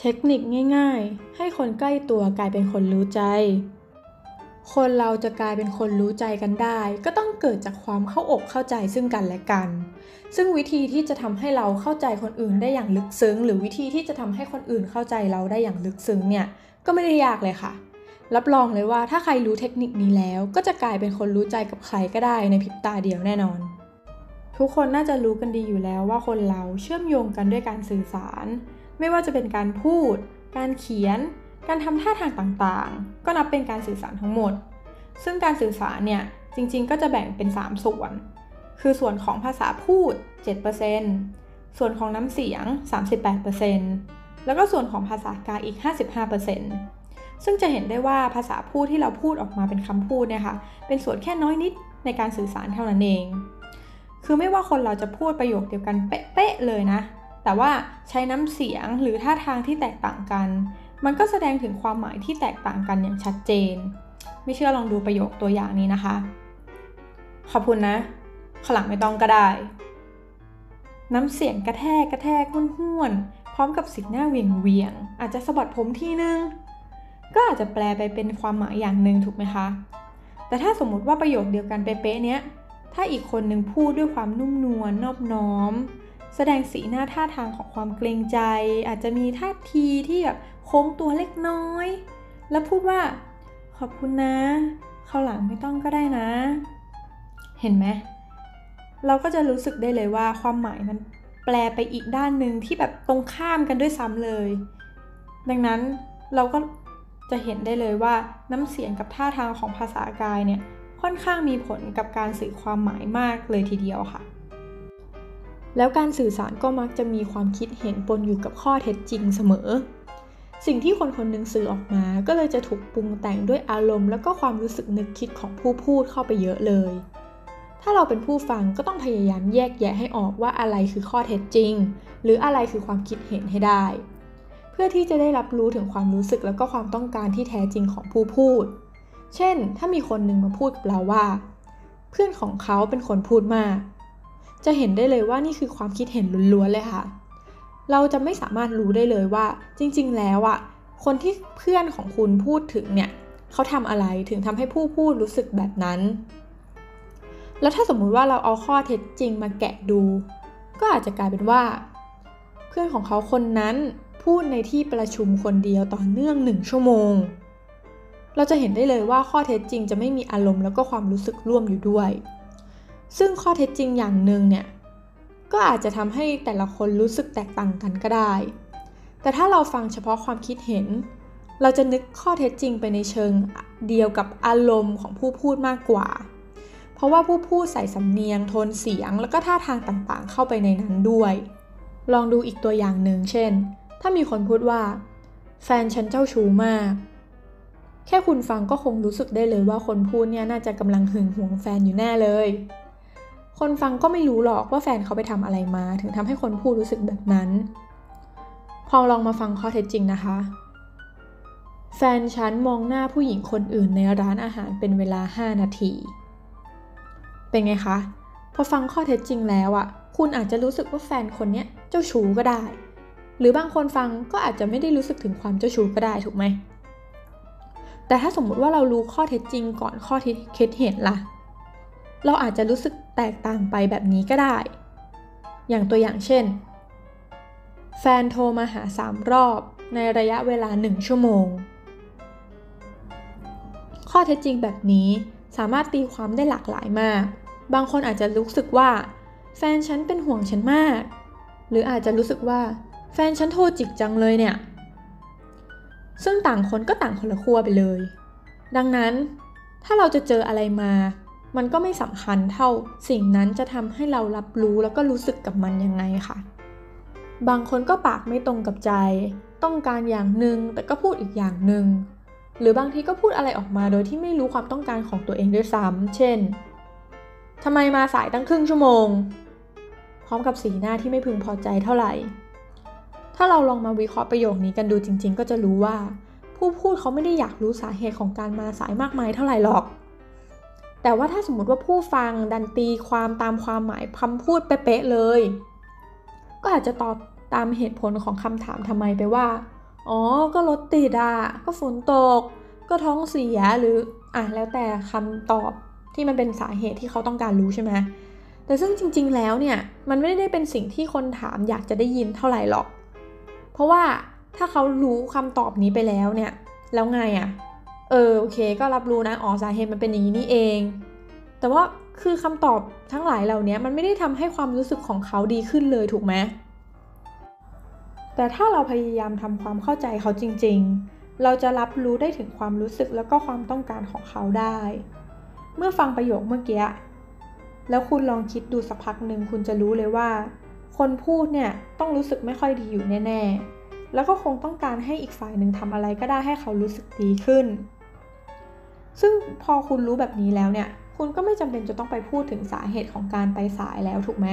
เทคนิคง่ายๆ ให้คนใกล้ตัวกลายเป็นคนรู้ใจ คนเราจะกลายเป็นคนรู้ใจกันได้ ก็ต้องเกิดจากความเข้าอกเข้าใจซึ่งกันและกัน ซึ่งวิธีที่จะทำให้เราเข้าใจคนอื่นได้อย่างลึกซึ้ง หรือวิธีที่จะทำให้คนอื่นเข้าใจเราได้อย่างลึกซึ้งเนี่ยก็ไม่ได้ยากเลยค่ะ รับรองเลยว่าถ้าใครรู้เทคนิคนี้แล้ว ก็จะกลายเป็นคนรู้ใจกับใครก็ได้ในพริบตาเดียวแน่นอน ทุกคนน่าจะรู้กันดีอยู่แล้วว่าคนเราเชื่อมโยงกันด้วยการสื่อสาร ไม่ว่าจะเป็นการพูด การเขียน การทำท่าทางต่างๆ ก็นับเป็นการสื่อสารทั้งหมด ซึ่งการสื่อสารเนี่ยจริงๆ ก็จะแบ่งเป็น 3 ส่วน คือส่วนของภาษาพูด 7%ส่วนของน้ำเสียง 38%แล้วก็ส่วนของภาษากายอีก 55%ซึ่งจะเห็นได้ว่าภาษาพูดที่เราพูดออกมาเป็นคำพูดเนี่ยค่ะ เป็นส่วนแค่น้อยนิดในการสื่อสารเท่านั้นเอง คือไม่ว่าคนเราจะพูดประโยคเดียวกันเป๊ะๆเลยนะ แต่ว่าใช้น้ำเสียงหรือท่าทางที่แตกต่างกัน มันก็แสดงถึงความหมายที่แตกต่างกันอย่างชัดเจน ไม่เชื่อลองดูประโยคตัวอย่างนี้นะคะ ขอบคุณนะขลังไม่ต้องก็ได้ น้ำเสียงกระแทกกระแทกห้วนๆพร้อมกับสีหน้าเวียงเวียง อาจจะสะบัดผมทีนึง ก็อาจจะแปลไปเป็นความหมายอย่างหนึ่งถูกไหมคะ แต่ถ้าสมมติว่าประโยคเดียวกันเป๊ะๆเนี้ยถ้าอีกคนหนึ่งพูดด้วยความนุ่มนวลนอบน้อม แสดงสีหน้าท่าทางของความเกรงใจ อาจจะมีท่าทีที่แบบโค้งตัวเล็กน้อย แล้วพูดว่า ขอบคุณนะคราวหลังไม่ต้องก็ได้นะ เห็นไหมเราก็จะรู้สึกได้เลยว่าความหมายมันแปลไปอีกด้านหนึ่งที่แบบตรงข้ามกันด้วยซ้ำเลย ดังนั้นเราก็จะเห็นได้เลยว่าน้ำเสียงกับท่าทางของภาษากายเนี่ยค่อนข้างมีผลกับการสื่อความหมายมากเลยทีเดียวค่ะ แล้วการสื่อสารก็มักจะมีความคิดเห็นปนอยู่กับข้อเท็จจริงเสมอ สิ่งที่คนคนหนึงสื่อออกมา ก็เลยจะถูกปรุงแต่งด้วยอารมณ์ แล้วก็ความรู้สึกนึกคิดของผู้พูดเข้าไปเยอะเลย ถ้าเราเป็นผู้ฟังก็ต้องพยายามแยกแยะให้ออกว่าอะไรคือข้อเท็จจริง หรืออะไรคือความคิดเห็นให้ได้ เพื่อที่จะได้รับรู้ถึงความรู้สึกแล้วก็ความต้องการที่แท้จริงของผู้พูด เช่น ถ้ามีคนหนึ่งมาพูดกับเราว่า เพื่อนของเขาเป็นคนพูดมาก จะเห็นได้เลยว่านี่คือความคิดเห็นล้วนๆเลยค่ะ เราจะไม่สามารถรู้ได้เลยว่า จริง ๆ แล้วอะคนที่เพื่อนของคุณพูดถึงเนี่ยเขาทำอะไรถึงทำให้ผู้พูดรู้สึกแบบนั้น แล้วถ้าสมมุติว่าเราเอาข้อเท็จจริงมาแกะดู ก็อาจจะกลายเป็นว่า เพื่อนของเขาคนนั้นพูดในที่ประชุมคนเดียวต่อเนื่องหนึ่งชั่วโมง เราจะเห็นได้เลยว่าข้อเท็จจริงจะไม่มีอารมณ์แล้วก็ความรู้สึกร่วมอยู่ด้วย ซึ่งข้อเท็จจริงอย่างหนึ่งเนี่ยก็อาจจะทำให้แต่ละคนรู้สึกแตกต่างกันก็ได้ แต่ถ้าเราฟังเฉพาะความคิดเห็น เราจะนึกข้อเท็จจริงไปในเชิงเดียวกับอารมณ์ของผู้พูดมากกว่า เพราะว่าผู้พูดใส่สำเนียง โทนเสียง แล้วก็ท่าทางต่างๆ เข้าไปในนั้นด้วย ลองดูอีกตัวอย่างหนึ่ง เช่น ถ้ามีคนพูดว่า แฟนฉันเจ้าชู้มาก แค่คุณฟังก็คงรู้สึกได้เลยว่าคนพูดเนี่ยน่าจะกำลังหึงหวงแฟนอยู่แน่เลย คนฟังก็ไม่รู้หรอกว่าแฟนเขาไปทำอะไรมา ถึงทำให้คนพูดรู้สึกแบบนั้น พอลองมาฟังข้อเท็จจริงนะคะ แฟนฉันมองหน้าผู้หญิงคนอื่นในร้านอาหารเป็นเวลา 5 นาที เป็นไงคะ พอฟังข้อเท็จจริงแล้วอะคุณอาจจะรู้สึกว่าแฟนคนเนี้ยเจ้าชู้ก็ได้ หรือบางคนฟังก็อาจจะไม่ได้รู้สึกถึงความเจ้าชู้ก็ได้ถูกไหม แต่ถ้าสมมุติว่าเรารู้ข้อเท็จจริงก่อนข้อเท็จเห็นล่ะ เราอาจจะรู้สึก แตกต่างไปแบบนี้ก็ได้ อย่างตัวอย่างเช่น แฟนโทรมาหาสามรอบในระยะเวลาหนึ่งชั่วโมง ข้อเท็จจริงแบบนี้สามารถตีความได้หลากหลายมาก บางคนอาจจะรู้สึกว่า แฟนฉันเป็นห่วงฉันมาก หรืออาจจะรู้สึกว่า แฟนฉันโทรจิกจังเลยเนี่ย ซึ่งต่างคนก็ต่างคนละขั้วไปเลย ดังนั้นถ้าเราจะเจออะไรมา มันก็ไม่สำคัญเท่าสิ่งนั้นจะทำให้เรารับรู้แล้วก็รู้สึกกับมันยังไงค่ะ บางคนก็ปากไม่ตรงกับใจ ต้องการอย่างหนึ่งแต่ก็พูดอีกอย่างหนึ่งหรือบางทีก็พูดอะไรออกมาโดยที่ไม่รู้ความต้องการของตัวเองด้วยซ้ำเช่นทำไมมาสายตั้งครึ่งชั่วโมง พร้อมกับสีหน้าที่ไม่พึงพอใจเท่าไหร่ ถ้าเราลองมาวิเคราะห์ประโยคนี้กันดูจริง ๆ ก็จะรู้ว่า ผู้พูดเขาไม่ได้อยากรู้สาเหตุของการมาสายมากมายเท่าไหร่หรอก แต่ว่าถ้าสมมติว่าผู้ฟังดันตีความตามความหมายคำพูดเป๊ะเลย ก็อาจจะตอบตามเหตุผลของคำถามทำไมไปว่า อ๋อ ก็รถติดอะ ก็ฝนตก ก็ท้องเสียหรืออะแล้วแต่คำตอบที่มันเป็นสาเหตุที่เขาต้องการรู้ใช่ไหมแต่ซึ่งจริง ๆ แล้วเนี่ยมันไม่ได้เป็นสิ่งที่คนถามอยากจะได้ยินเท่าไหร่หรอก เพราะว่าถ้าเขารู้คำตอบนี้ไปแล้วเนี่ย แล้วไงอะ่ะ เออโอเค ก็รับรู้นะอ๋อสาเหตุมันเป็นอย่างนี้นี่เอง แต่ว่าคือคำตอบทั้งหลายเหล่านี้มันไม่ได้ทำให้ความรู้สึกของเขาดีขึ้นเลยถูกไหมแต่ถ้าเราพยายามทำความเข้าใจเขาจริง ๆ เราจะรับรู้ได้ถึงความรู้สึกแล้วก็ความต้องการของเขาได้ เมื่อฟังประโยคเมื่อกี้แล้วคุณลองคิดดูสักพักหนึ่งคุณจะรู้เลยว่า คนพูดเนี่ยต้องรู้สึกไม่ค่อยดีอยู่แน่ ๆ แล้วก็คงต้องการให้อีกฝ่ายหนึ่งทำอะไรก็ได้ให้เขารู้สึกดีขึ้น ซึ่งพอคุณรู้แบบนี้แล้วเนี่ย คุณก็ไม่จำเป็นจะต้องไปพูดถึงสาเหตุของการไปสายแล้วถูกไหม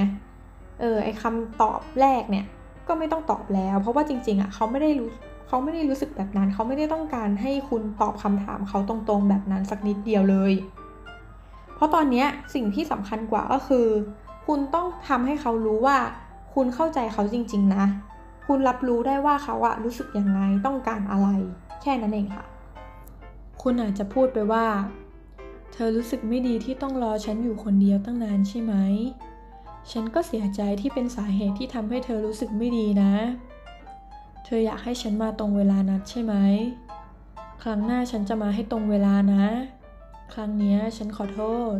เออไอคำตอบแรกเนี่ยก็ไม่ต้องตอบแล้ว เพราะว่าจริงๆอะเขาไม่ได้รู้เขาไม่ได้รู้สึกแบบนั้น เขาไม่ได้ต้องการให้คุณตอบคำถามเขาตรงๆ แบบนั้นสักนิดเดียวเลย เพราะตอนนี้สิ่งที่สำคัญกว่าก็คือ คุณต้องทำให้เขารู้ว่า คุณเข้าใจเขาจริง ๆ นะ คุณรับรู้ได้ว่าเขาอะรู้สึกยังไงต้องการอะไร แค่นั้นเองค่ะ คุณอาจจะพูดไปว่า เธอรู้สึกไม่ดีที่ต้องรอฉันอยู่คนเดียวตั้งนานใช่ไหม ฉันก็เสียใจที่เป็นสาเหตุที่ทำให้เธอรู้สึกไม่ดีนะ เธออยากให้ฉันมาตรงเวลานัดใช่ไหม ครั้งหน้าฉันจะมาให้ตรงเวลานะ ครั้งนี้ฉันขอโทษ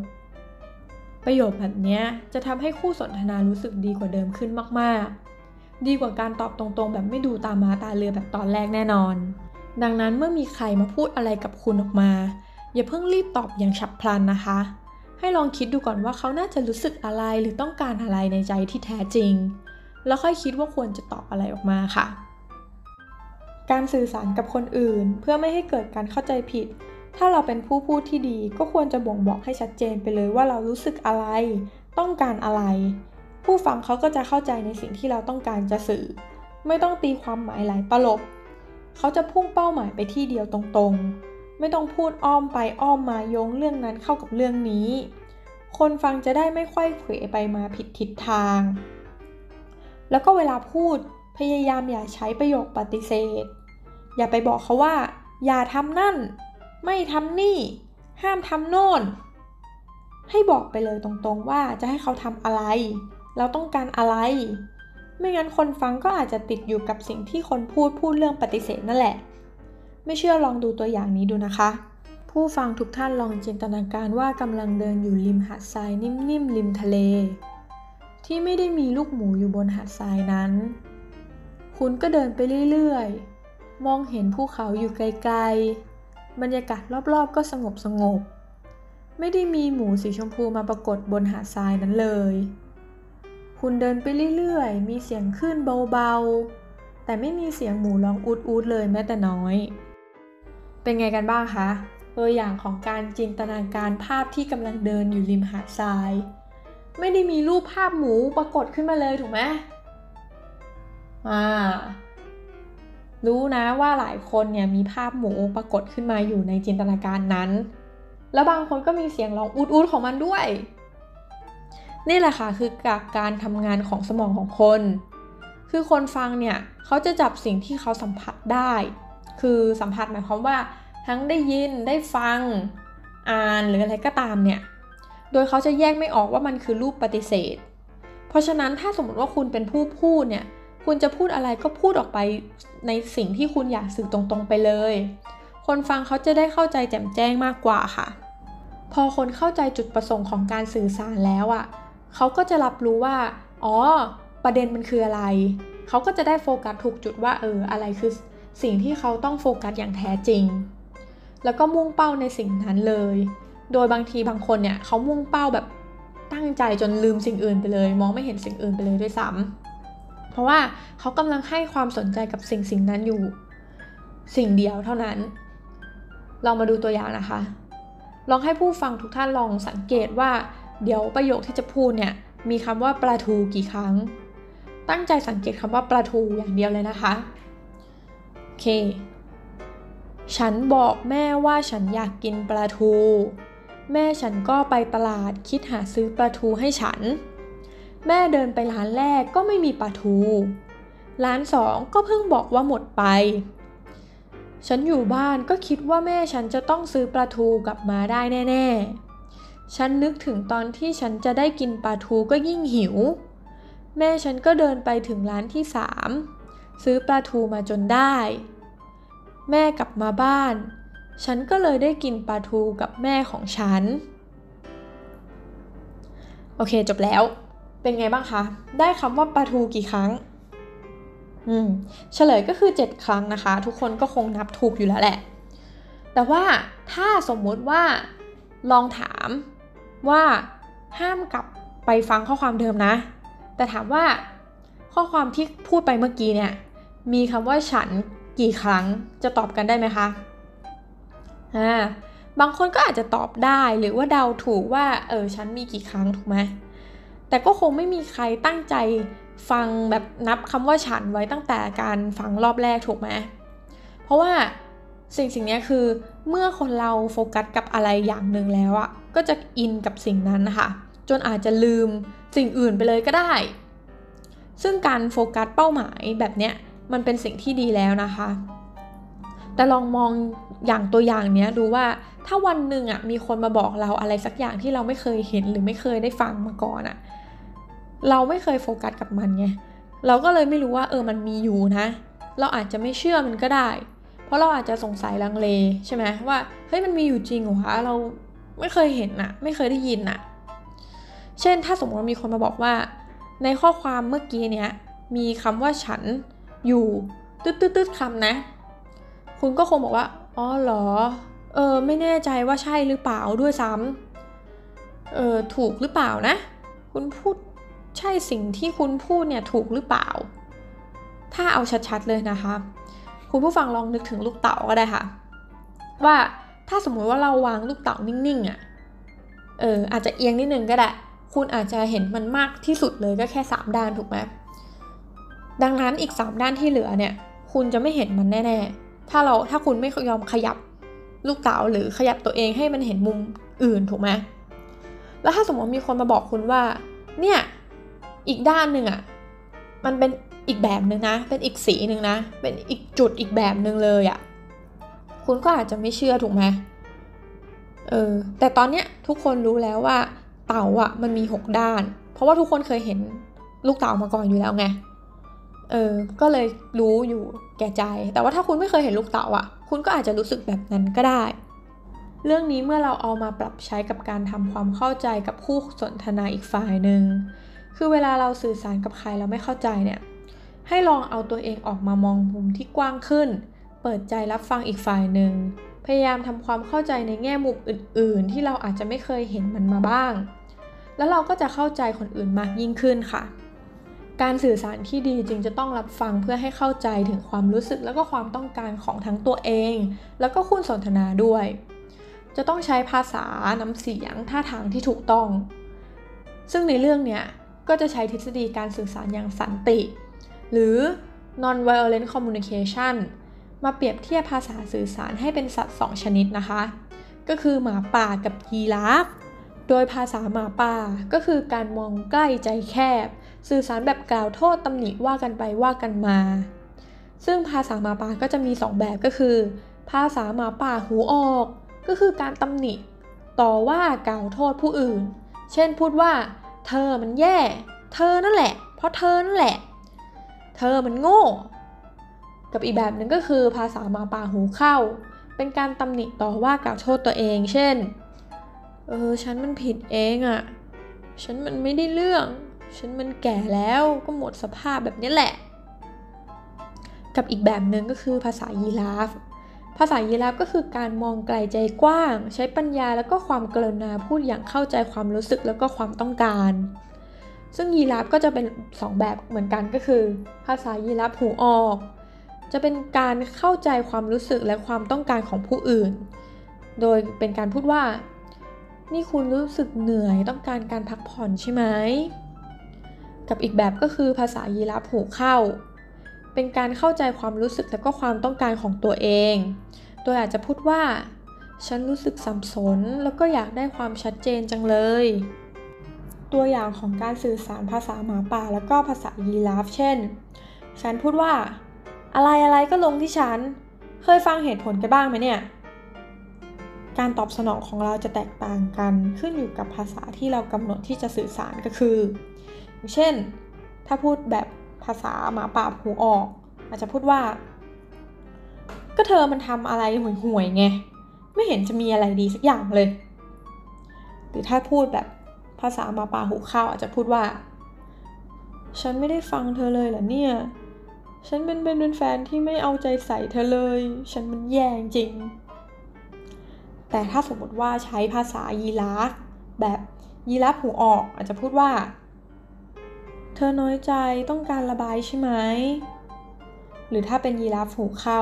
ประโยคแบบนี้จะทำให้คู่สนทนารู้สึกดีกว่าเดิมขึ้นมากๆ ดีกว่าการตอบตรงๆ แบบไม่ดูตามาตาเรือแบบตอนแรกแน่นอน ดังนั้นเมื่อมีใครมาพูดอะไรกับคุณออกมา อย่าเพิ่งรีบตอบอย่างฉับพลันนะคะ ให้ลองคิดดูก่อนว่าเขาน่าจะรู้สึกอะไรหรือต้องการอะไรในใจที่แท้จริง แล้วค่อยคิดว่าควรจะตอบอะไรออกมาค่ะ การสื่อสารกับคนอื่น เพื่อไม่ให้เกิดการเข้าใจผิด ถ้าเราเป็นผู้พูดที่ดี ก็ควรจะบ่งบอกให้ชัดเจนไปเลยว่าเรารู้สึกอะไร ต้องการอะไร ผู้ฟังเขาก็จะเข้าใจในสิ่งที่เราต้องการจะสื่อ ไม่ต้องตีความหมายหลายตลบ เขาจะพุ่งเป้าหมายไปที่เดียวตรงๆ ไม่ต้องพูดอ้อมไปอ้อมมาโยงเรื่องนั้นเข้ากับเรื่องนี้ คนฟังจะได้ไม่ค่อยเขวไปมาผิดทิศทาง แล้วก็เวลาพูดพยายามอย่าใช้ประโยคปฏิเสธ อย่าไปบอกเขาว่า อย่าทำนั่น ไม่ทำนี่ ห้ามทำโน่น ให้บอกไปเลยตรงๆว่าจะให้เขาทำอะไร เราต้องการอะไร ไม่งั้นคนฟังก็อาจจะติดอยู่กับสิ่งที่คนพูดพูดเรื่องปฏิเสธนั่นแหละ ไม่เชื่อลองดูตัวอย่างนี้ดูนะคะ ผู้ฟังทุกท่านลองจินตนาการว่ากำลังเดินอยู่ริมหาดทรายนิ่มๆริมทะเล ที่ไม่ได้มีลูกหมูอยู่บนหาดทรายนั้น คุณก็เดินไปเรื่อยๆ มองเห็นภูเขาอยู่ไกลๆ บรรยากาศรอบๆ ก็สงบสงบ ไม่ได้มีหมูสีชมพูมาปรากฏบนหาดทรายนั้นเลย คุณเดินไปเรื่อยๆ มีเสียงขึ้นเบาๆ แต่ไม่มีเสียงหมูร้องอูดๆเลยแม้แต่น้อย เป็นไงกันบ้างคะตัวอย่างของการจินตนาการภาพที่กำลังเดินอยู่ริมหาดทราย ไม่ได้มีรูปภาพหมูปรากฏขึ้นมาเลยถูกไหมอ่ารู้นะว่าหลายคนเนี่ยมีภาพหมูปรากฏขึ้นมาอยู่ในจินตนาการนั้น แล้วบางคนก็มีเสียงร้องอูดๆของมันด้วย นี่แหละค่ะคือกการทำงานของสมองของคน คือคนฟังเนี่ยเขาจะจับสิ่งที่เขาสัมผัสได้ คือสัมผัสหมายความว่า ทั้งได้ยินได้ฟัง อ่านหรืออะไรก็ตามเนี่ย โดยเขาจะแยกไม่ออกว่ามันคือรูปปฏิเสธ เพราะฉะนั้นถ้าสมมติว่าคุณเป็นผู้พูดเนี่ยคุณจะพูดอะไรก็พูดออกไปในสิ่งที่คุณอยากสื่อตรงๆไปเลย คนฟังเขาจะได้เข้าใจแจ่มแจ้งมากกว่าค่ะ พอคนเข้าใจจุดประสงค์ของการสื่อสารแล้วอะ่ะ เขาก็จะรับรู้ว่า อ๋อ ประเด็นมันคืออะไร เขาก็จะได้โฟกัสถูกจุดว่า เออ อะไรคือสิ่งที่เขาต้องโฟกัสอย่างแท้จริง แล้วก็มุ่งเป้าในสิ่งนั้นเลย โดยบางทีบางคนเนี่ยเขามุ่งเป้าแบบตั้งใจจนลืมสิ่งอื่นไปเลย มองไม่เห็นสิ่งอื่นไปเลยด้วยซ้ำเพราะว่าเขากำลังให้ความสนใจกับสิ่งสิ่งนั้นอยู่ สิ่งเดียวเท่านั้น เรามาดูตัวอย่างนะคะ ลองให้ผู้ฟังทุกท่านลองสังเกตว่า เดี๋ยวประโยคที่จะพูดเนี่ยมีคำว่าปลาทูกี่ครั้ง ตั้งใจสังเกตคำว่าปลาทูอย่างเดียวเลยนะคะโอเค ฉันบอกแม่ว่าฉันอยากกินปลาทู แม่ฉันก็ไปตลาดคิดหาซื้อปลาทูให้ฉัน แม่เดินไปร้านแรกก็ไม่มีปลาทู ร้านสองก็เพิ่งบอกว่าหมดไป ฉันอยู่บ้านก็คิดว่าแม่ฉันจะต้องซื้อปลาทูกลับมาได้แน่ ๆ ฉันนึกถึงตอนที่ฉันจะได้กินปลาทูก็ยิ่งหิว แม่ฉันก็เดินไปถึงร้านที่สามซื้อปลาทูมาจนได้ แม่กลับมาบ้าน ฉันก็เลยได้กินปลาทูกับแม่ของฉัน โอเคจบแล้ว เป็นไงบ้างคะ ได้คำว่าปลาทูกี่ครั้ง อืม เฉลยก็คือ 7 ครั้งนะคะ ทุกคนก็คงนับถูกอยู่แล้วแหละ แต่ว่าถ้าสมมุติว่าลองถาม ว่าห้ามกลับไปฟังข้อความเดิมนะ แต่ถามว่าข้อความที่พูดไปเมื่อกี้เนี่ย มีคำว่าฉันกี่ครั้งจะตอบกันได้ไหมคะอ่าบางคนก็อาจจะตอบได้หรือว่าเดาถูกว่าเออฉันมีกี่ครั้งถูกไหมแต่ก็คงไม่มีใครตั้งใจฟังแบบนับคำว่าฉันไว้ตั้งแต่การฟังรอบแรกถูกไหมเพราะว่า สิ่งสิ่งนี้คือเมื่อคนเราโฟกัสกับอะไรอย่างหนึ่งแล้วอะก็จะอินกับสิ่งนั้นนะคะจนอาจจะลืมสิ่งอื่นไปเลยก็ได้ ซึ่งการโฟกัสเป้าหมายแบบเนี้ยมันเป็นสิ่งที่ดีแล้วนะคะ แต่ลองมองอย่างตัวอย่างเนี้ยดูว่าถ้าวันหนึ่งอะมีคนมาบอกเราอะไรสักอย่างที่เราไม่เคยเห็นหรือไม่เคยได้ฟังมาก่อนอะเราไม่เคยโฟกัสกับมันไงเราก็เลยไม่รู้ว่าเออมันมีอยู่นะ เราอาจจะไม่เชื่อมันก็ได้ ราะเราอาจจะสงสัยลังเลใช่ไหมว่าเฮ้ยมันมีอยู่จริงเหรอคะเราไม่เคยเห็นอะไม่เคยได้ยินอะเช่นถ้าสมมติว่ามีคนมาบอกว่า ในข้อความเมื่อกี้เนี้ยมีคำว่าฉันอยู่ตืดๆคำนะ คุณก็คงบอกว่าอ๋อเหรอเออไม่แน่ใจว่าใช่หรือเปล่าด้วยซ้ำเออถูกหรือเปล่านะ คุณพูดใช่สิ่งที่คุณพูดเนี่ยถูกหรือเปล่า ถ้าเอาชัดๆเลยนะคะ คุณผู้ฟังลองนึกถึงลูกเต๋าก็ได้ค่ะ ว่าถ้าสมมติว่าเราวางลูกเต๋านิ่งๆอะ่ะเอออาจจะเอียงนิดนึงก็ได้ คุณอาจจะเห็นมันมากที่สุดเลยก็แค่ 3 ด้านถูกไหมดังนั้นอีก 3 ด้านที่เหลือเนี่ย คุณจะไม่เห็นมันแน่ๆ ถ้าเราถ้าคุณไม่ยอมขยับลูกเต๋าหรือขยับตัวเองให้มันเห็นมุมอื่นถูกไหมแล้วถ้าสมมติมีคนมาบอกคุณว่า เนี่ย อีกด้านหนึ่งอะ่ะ มันเป็น อีกแบบหนึ่งนะ เป็นอีกสีหนึ่งนะ เป็นอีกจุดอีกแบบหนึ่งเลยอะ่ะ คุณก็อาจจะไม่เชื่อถูกไหมเออ แต่ตอนเนี้ยทุกคนรู้แล้วว่าเต่าอะ่ะมันมีหกด้าน เพราะว่าทุกคนเคยเห็นลูกเต่ามาก่อนอยู่แล้วไง เออ ก็เลยรู้อยู่แก่ใจ แต่ว่าถ้าคุณไม่เคยเห็นลูกเต่าอะ่ะ คุณก็อาจจะรู้สึกแบบนั้นก็ได้ เรื่องนี้เมื่อเราเอามาปรับใช้กับการทำความเข้าใจกับผู้สนทนาอีกฝ่ายหนึ่ง คือเวลาเราสื่อสารกับใครเราไม่เข้าใจเนี่ย ให้ลองเอาตัวเองออกมามองมุมที่กว้างขึ้น เปิดใจรับฟังอีกฝ่ายหนึ่ง พยายามทำความเข้าใจในแง่มุมอื่น ๆ ที่เราอาจจะไม่เคยเห็นมันมาบ้าง แล้วเราก็จะเข้าใจคนอื่นมากยิ่งขึ้นค่ะ การสื่อสารที่ดีจึงจะต้องรับฟังเพื่อให้เข้าใจถึงความรู้สึกแล้วก็ความต้องการของทั้งตัวเอง แล้วก็คุณสนทนาด้วย จะต้องใช้ภาษา น้ำเสียง ท่าทางที่ถูกต้อง ซึ่งในเรื่องเนี้ยก็จะใช้ทฤษฎีการสื่อสารอย่างสันติ หรือ non-violent communication มาเปรียบเทียบภาษาสื่อสารให้เป็นสัตว์สองชนิดนะคะ ก็คือหมาป่ากับยีราฟ โดยภาษาหมาป่าก็คือการมองใกล้ใจแคบ สื่อสารแบบกล่าวโทษตำหนิว่ากันไปว่ากันมา ซึ่งภาษาหมาป่าก็จะมี 2 แบบก็คือ ภาษาหมาป่าหูออก ก็คือการตำหนิ ต่อว่ากล่าวโทษผู้อื่น เช่นพูดว่า เธอมันแย่ เธอนั่นแหละ เพราะเธอนั่นแหละ เธอมันโง่ กับอีกแบบหนึ่งก็คือภาษามาป่าหูเข้า เป็นการตำหนิต่อว่ากล่าวโทษตัวเอง เช่น เออ ฉันมันผิดเองอะ่ะ ฉันมันไม่ได้เรื่อง ฉันมันแก่แล้วก็หมดสภาพแบบนี้แหละ กับอีกแบบหนึ่งก็คือภาษายีราฟภาษายีราฟก็คือการมองไกลใจกว้าง ใช้ปัญญาแล้วก็ความกรุณาพูดอย่างเข้าใจความรู้สึกแล้วก็ความต้องการ ซึ่งยีราฟก็จะเป็น 2 แบบเหมือนกันก็คือ ภาษายีราฟหูออก จะเป็นการเข้าใจความรู้สึกและความต้องการของผู้อื่น โดยเป็นการพูดว่า นี่คุณรู้สึกเหนื่อยต้องการการพักผ่อนใช่ไหม กับอีกแบบก็คือภาษายีราฟหูเข้า เป็นการเข้าใจความรู้สึกและก็ความต้องการของตัวเอง โดยอาจจะพูดว่า ฉันรู้สึกสับสน แล้วก็อยากได้ความชัดเจนจังเลย ตัวอย่างของการสื่อสารภาษาหมาป่าแล้วก็ภาษายีราฟเช่น ฉันพูดว่า อะไรอะไรก็ลงที่ฉัน เคยฟังเหตุผลกันบ้างไหมเนี่ย การตอบสนองของเราจะแตกต่างกันขึ้นอยู่กับภาษาที่เรากำหนดที่จะสื่อสารก็คือ เช่น ถ้าพูดแบบภาษาหมาป่าหูออก อาจจะพูดว่า ก็เธอมันทำอะไรห่วยๆไง ไม่เห็นจะมีอะไรดีสักอย่างเลย หรือถ้าพูดแบบ ภาษามาปาหูเข้าอาจจะพูดว่า ฉันไม่ได้ฟังเธอเลยเหรอเนี่ย ฉันเป็นเป็นแฟนที่ไม่เอาใจใส่เธอเลย ฉันมันแย่จริง แต่ถ้าสมมติว่าใช้ภาษายีราฟแบบยีราฟหูออก อาจจะพูดว่า เธอน้อยใจต้องการระบายใช่ไหม หรือถ้าเป็นยีราฟหูเข้า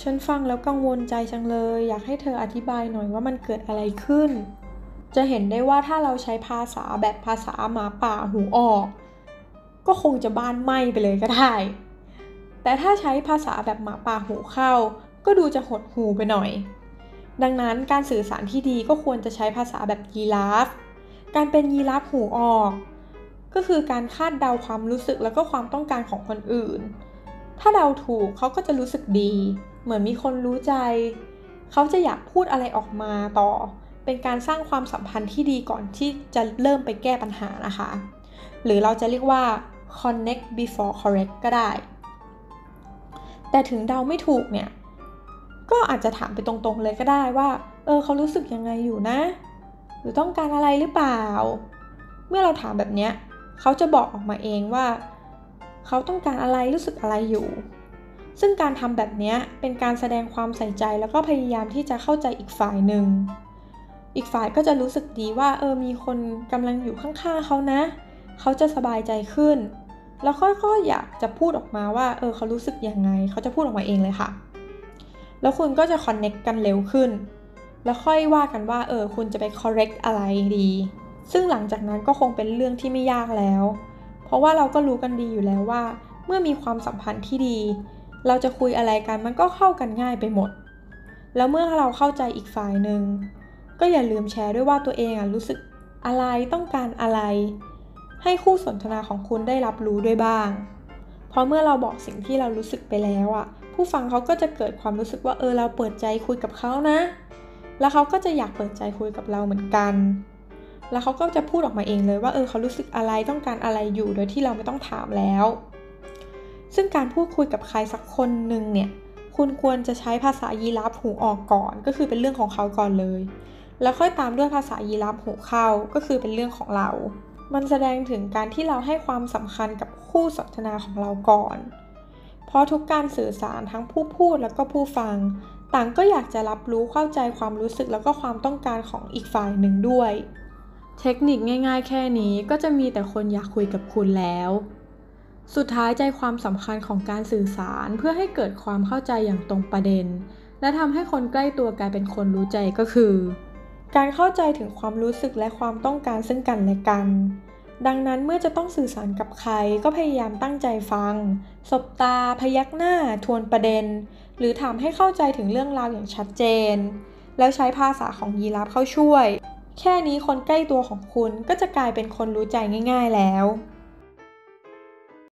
ฉันฟังแล้วกังวลใจจังเลย อยากให้เธออธิบายหน่อยว่ามันเกิดอะไรขึ้น จะเห็นได้ว่าถ้าเราใช้ภาษาแบบภาษาหมาป่าหูออก ก็คงจะบ้านไหม้ไปเลยก็ได้ แต่ถ้าใช้ภาษาแบบหมาป่าหูเข้า ก็ดูจะหดหูไปหน่อย ดังนั้นการสื่อสารที่ดีก็ควรจะใช้ภาษาแบบยีราฟ การเป็นยีราฟหูออก ก็คือการคาดเดาความรู้สึกแล้วก็ความต้องการของคนอื่น ถ้าเดาถูกเขาก็จะรู้สึกดี เหมือนมีคนรู้ใจ เขาจะอยากพูดอะไรออกมาต่อ เป็นการสร้างความสัมพันธ์ที่ดีก่อนที่จะเริ่มไปแก้ปัญหานะคะ หรือเราจะเรียกว่า connect before correct ก็ได้ แต่ถึงเดาไม่ถูกเนี่ย ก็อาจจะถามไปตรงๆเลยก็ได้ว่า เออเขารู้สึกยังไงอยู่นะ หรือต้องการอะไรหรือเปล่า เมื่อเราถามแบบเนี้ยเขาจะบอกออกมาเองว่า เขาต้องการอะไรรู้สึกอะไรอยู่ ซึ่งการทำแบบนี้เป็นการแสดงความใส่ใจแล้วก็พยายามที่จะเข้าใจอีกฝ่ายหนึ่ง อีกฝ่ายก็จะรู้สึกดีว่าเออมีคนกำลังอยู่ข้างๆเขานะ เขาจะสบายใจขึ้น แล้วค่อยๆอยากจะพูดออกมาว่าเออเขารู้สึกยังไง เขาจะพูดออกมาเองเลยค่ะ แล้วคุณก็จะคอนเน็กกันเร็วขึ้น แล้วค่อยว่ากันว่าเออคุณจะไป correct อะไรดี ซึ่งหลังจากนั้นก็คงเป็นเรื่องที่ไม่ยากแล้ว เพราะว่าเราก็รู้กันดีอยู่แล้วว่า เมื่อมีความสัมพันธ์ที่ดี เราจะคุยอะไรกันมันก็เข้ากันง่ายไปหมด แล้วเมื่อเราเข้าใจอีกฝ่ายหนึ่ง ก็อย่าลืมแชร์ด้วยว่าตัวเองอรู้สึกอะไรต้องการอะไร ให้คู่สนทนาของคุณได้รับรู้ด้วยบ้าง เพราะเมื่อเราบอกสิ่งที่เรารู้สึกไปแล้วอะ ผู้ฟังเขาก็จะเกิดความรู้สึกว่าเออเราเปิดใจคุยกับเขานะ แล้วเขาก็จะอยากเปิดใจคุยกับเราเหมือนกัน แล้วเขาก็จะพูดออกมาเองเลยว่าเออเขารู้สึกอะไรต้องการอะไรอยู่โดยที่เราไม่ต้องถามแล้ว ซึ่งการพูดคุยกับใครสักคนหนึ่งเนี่ยคุณควรจะใช้ภาษายีราฟหูออกก่อน ก็คือเป็นเรื่องของเขาก่อนเลย แล้วค่อยตามด้วยภาษายีราฟหูเข้าก็คือเป็นเรื่องของเรา มันแสดงถึงการที่เราให้ความสำคัญกับคู่สนทนาของเราก่อน เพราะทุกการสื่อสารทั้งผู้พูดแล้วก็ผู้ฟัง ต่างก็อยากจะรับรู้เข้าใจความรู้สึกแล้วก็ความต้องการของอีกฝ่ายหนึ่งด้วย เทคนิคง่ายๆ แค่นี้ก็จะมีแต่คนอยากคุยกับคุณแล้วสุดท้ายใจความสำคัญของการสื่อสารเพื่อให้เกิดความเข้าใจอย่างตรงประเด็น และทำให้คนใกล้ตัวกลายเป็นคนรู้ใจก็คือ การเข้าใจถึงความรู้สึกและความต้องการซึ่งกันและกัน ดังนั้นเมื่อจะต้องสื่อสารกับใครก็พยายามตั้งใจฟัง สบตา พยักหน้า ทวนประเด็น หรือถามให้เข้าใจถึงเรื่องราวอย่างชัดเจน แล้วใช้ภาษาของยีราฟเข้าช่วย แค่นี้คนใกล้ตัวของคุณก็จะกลายเป็นคนรู้ใจง่าย ๆแล้ว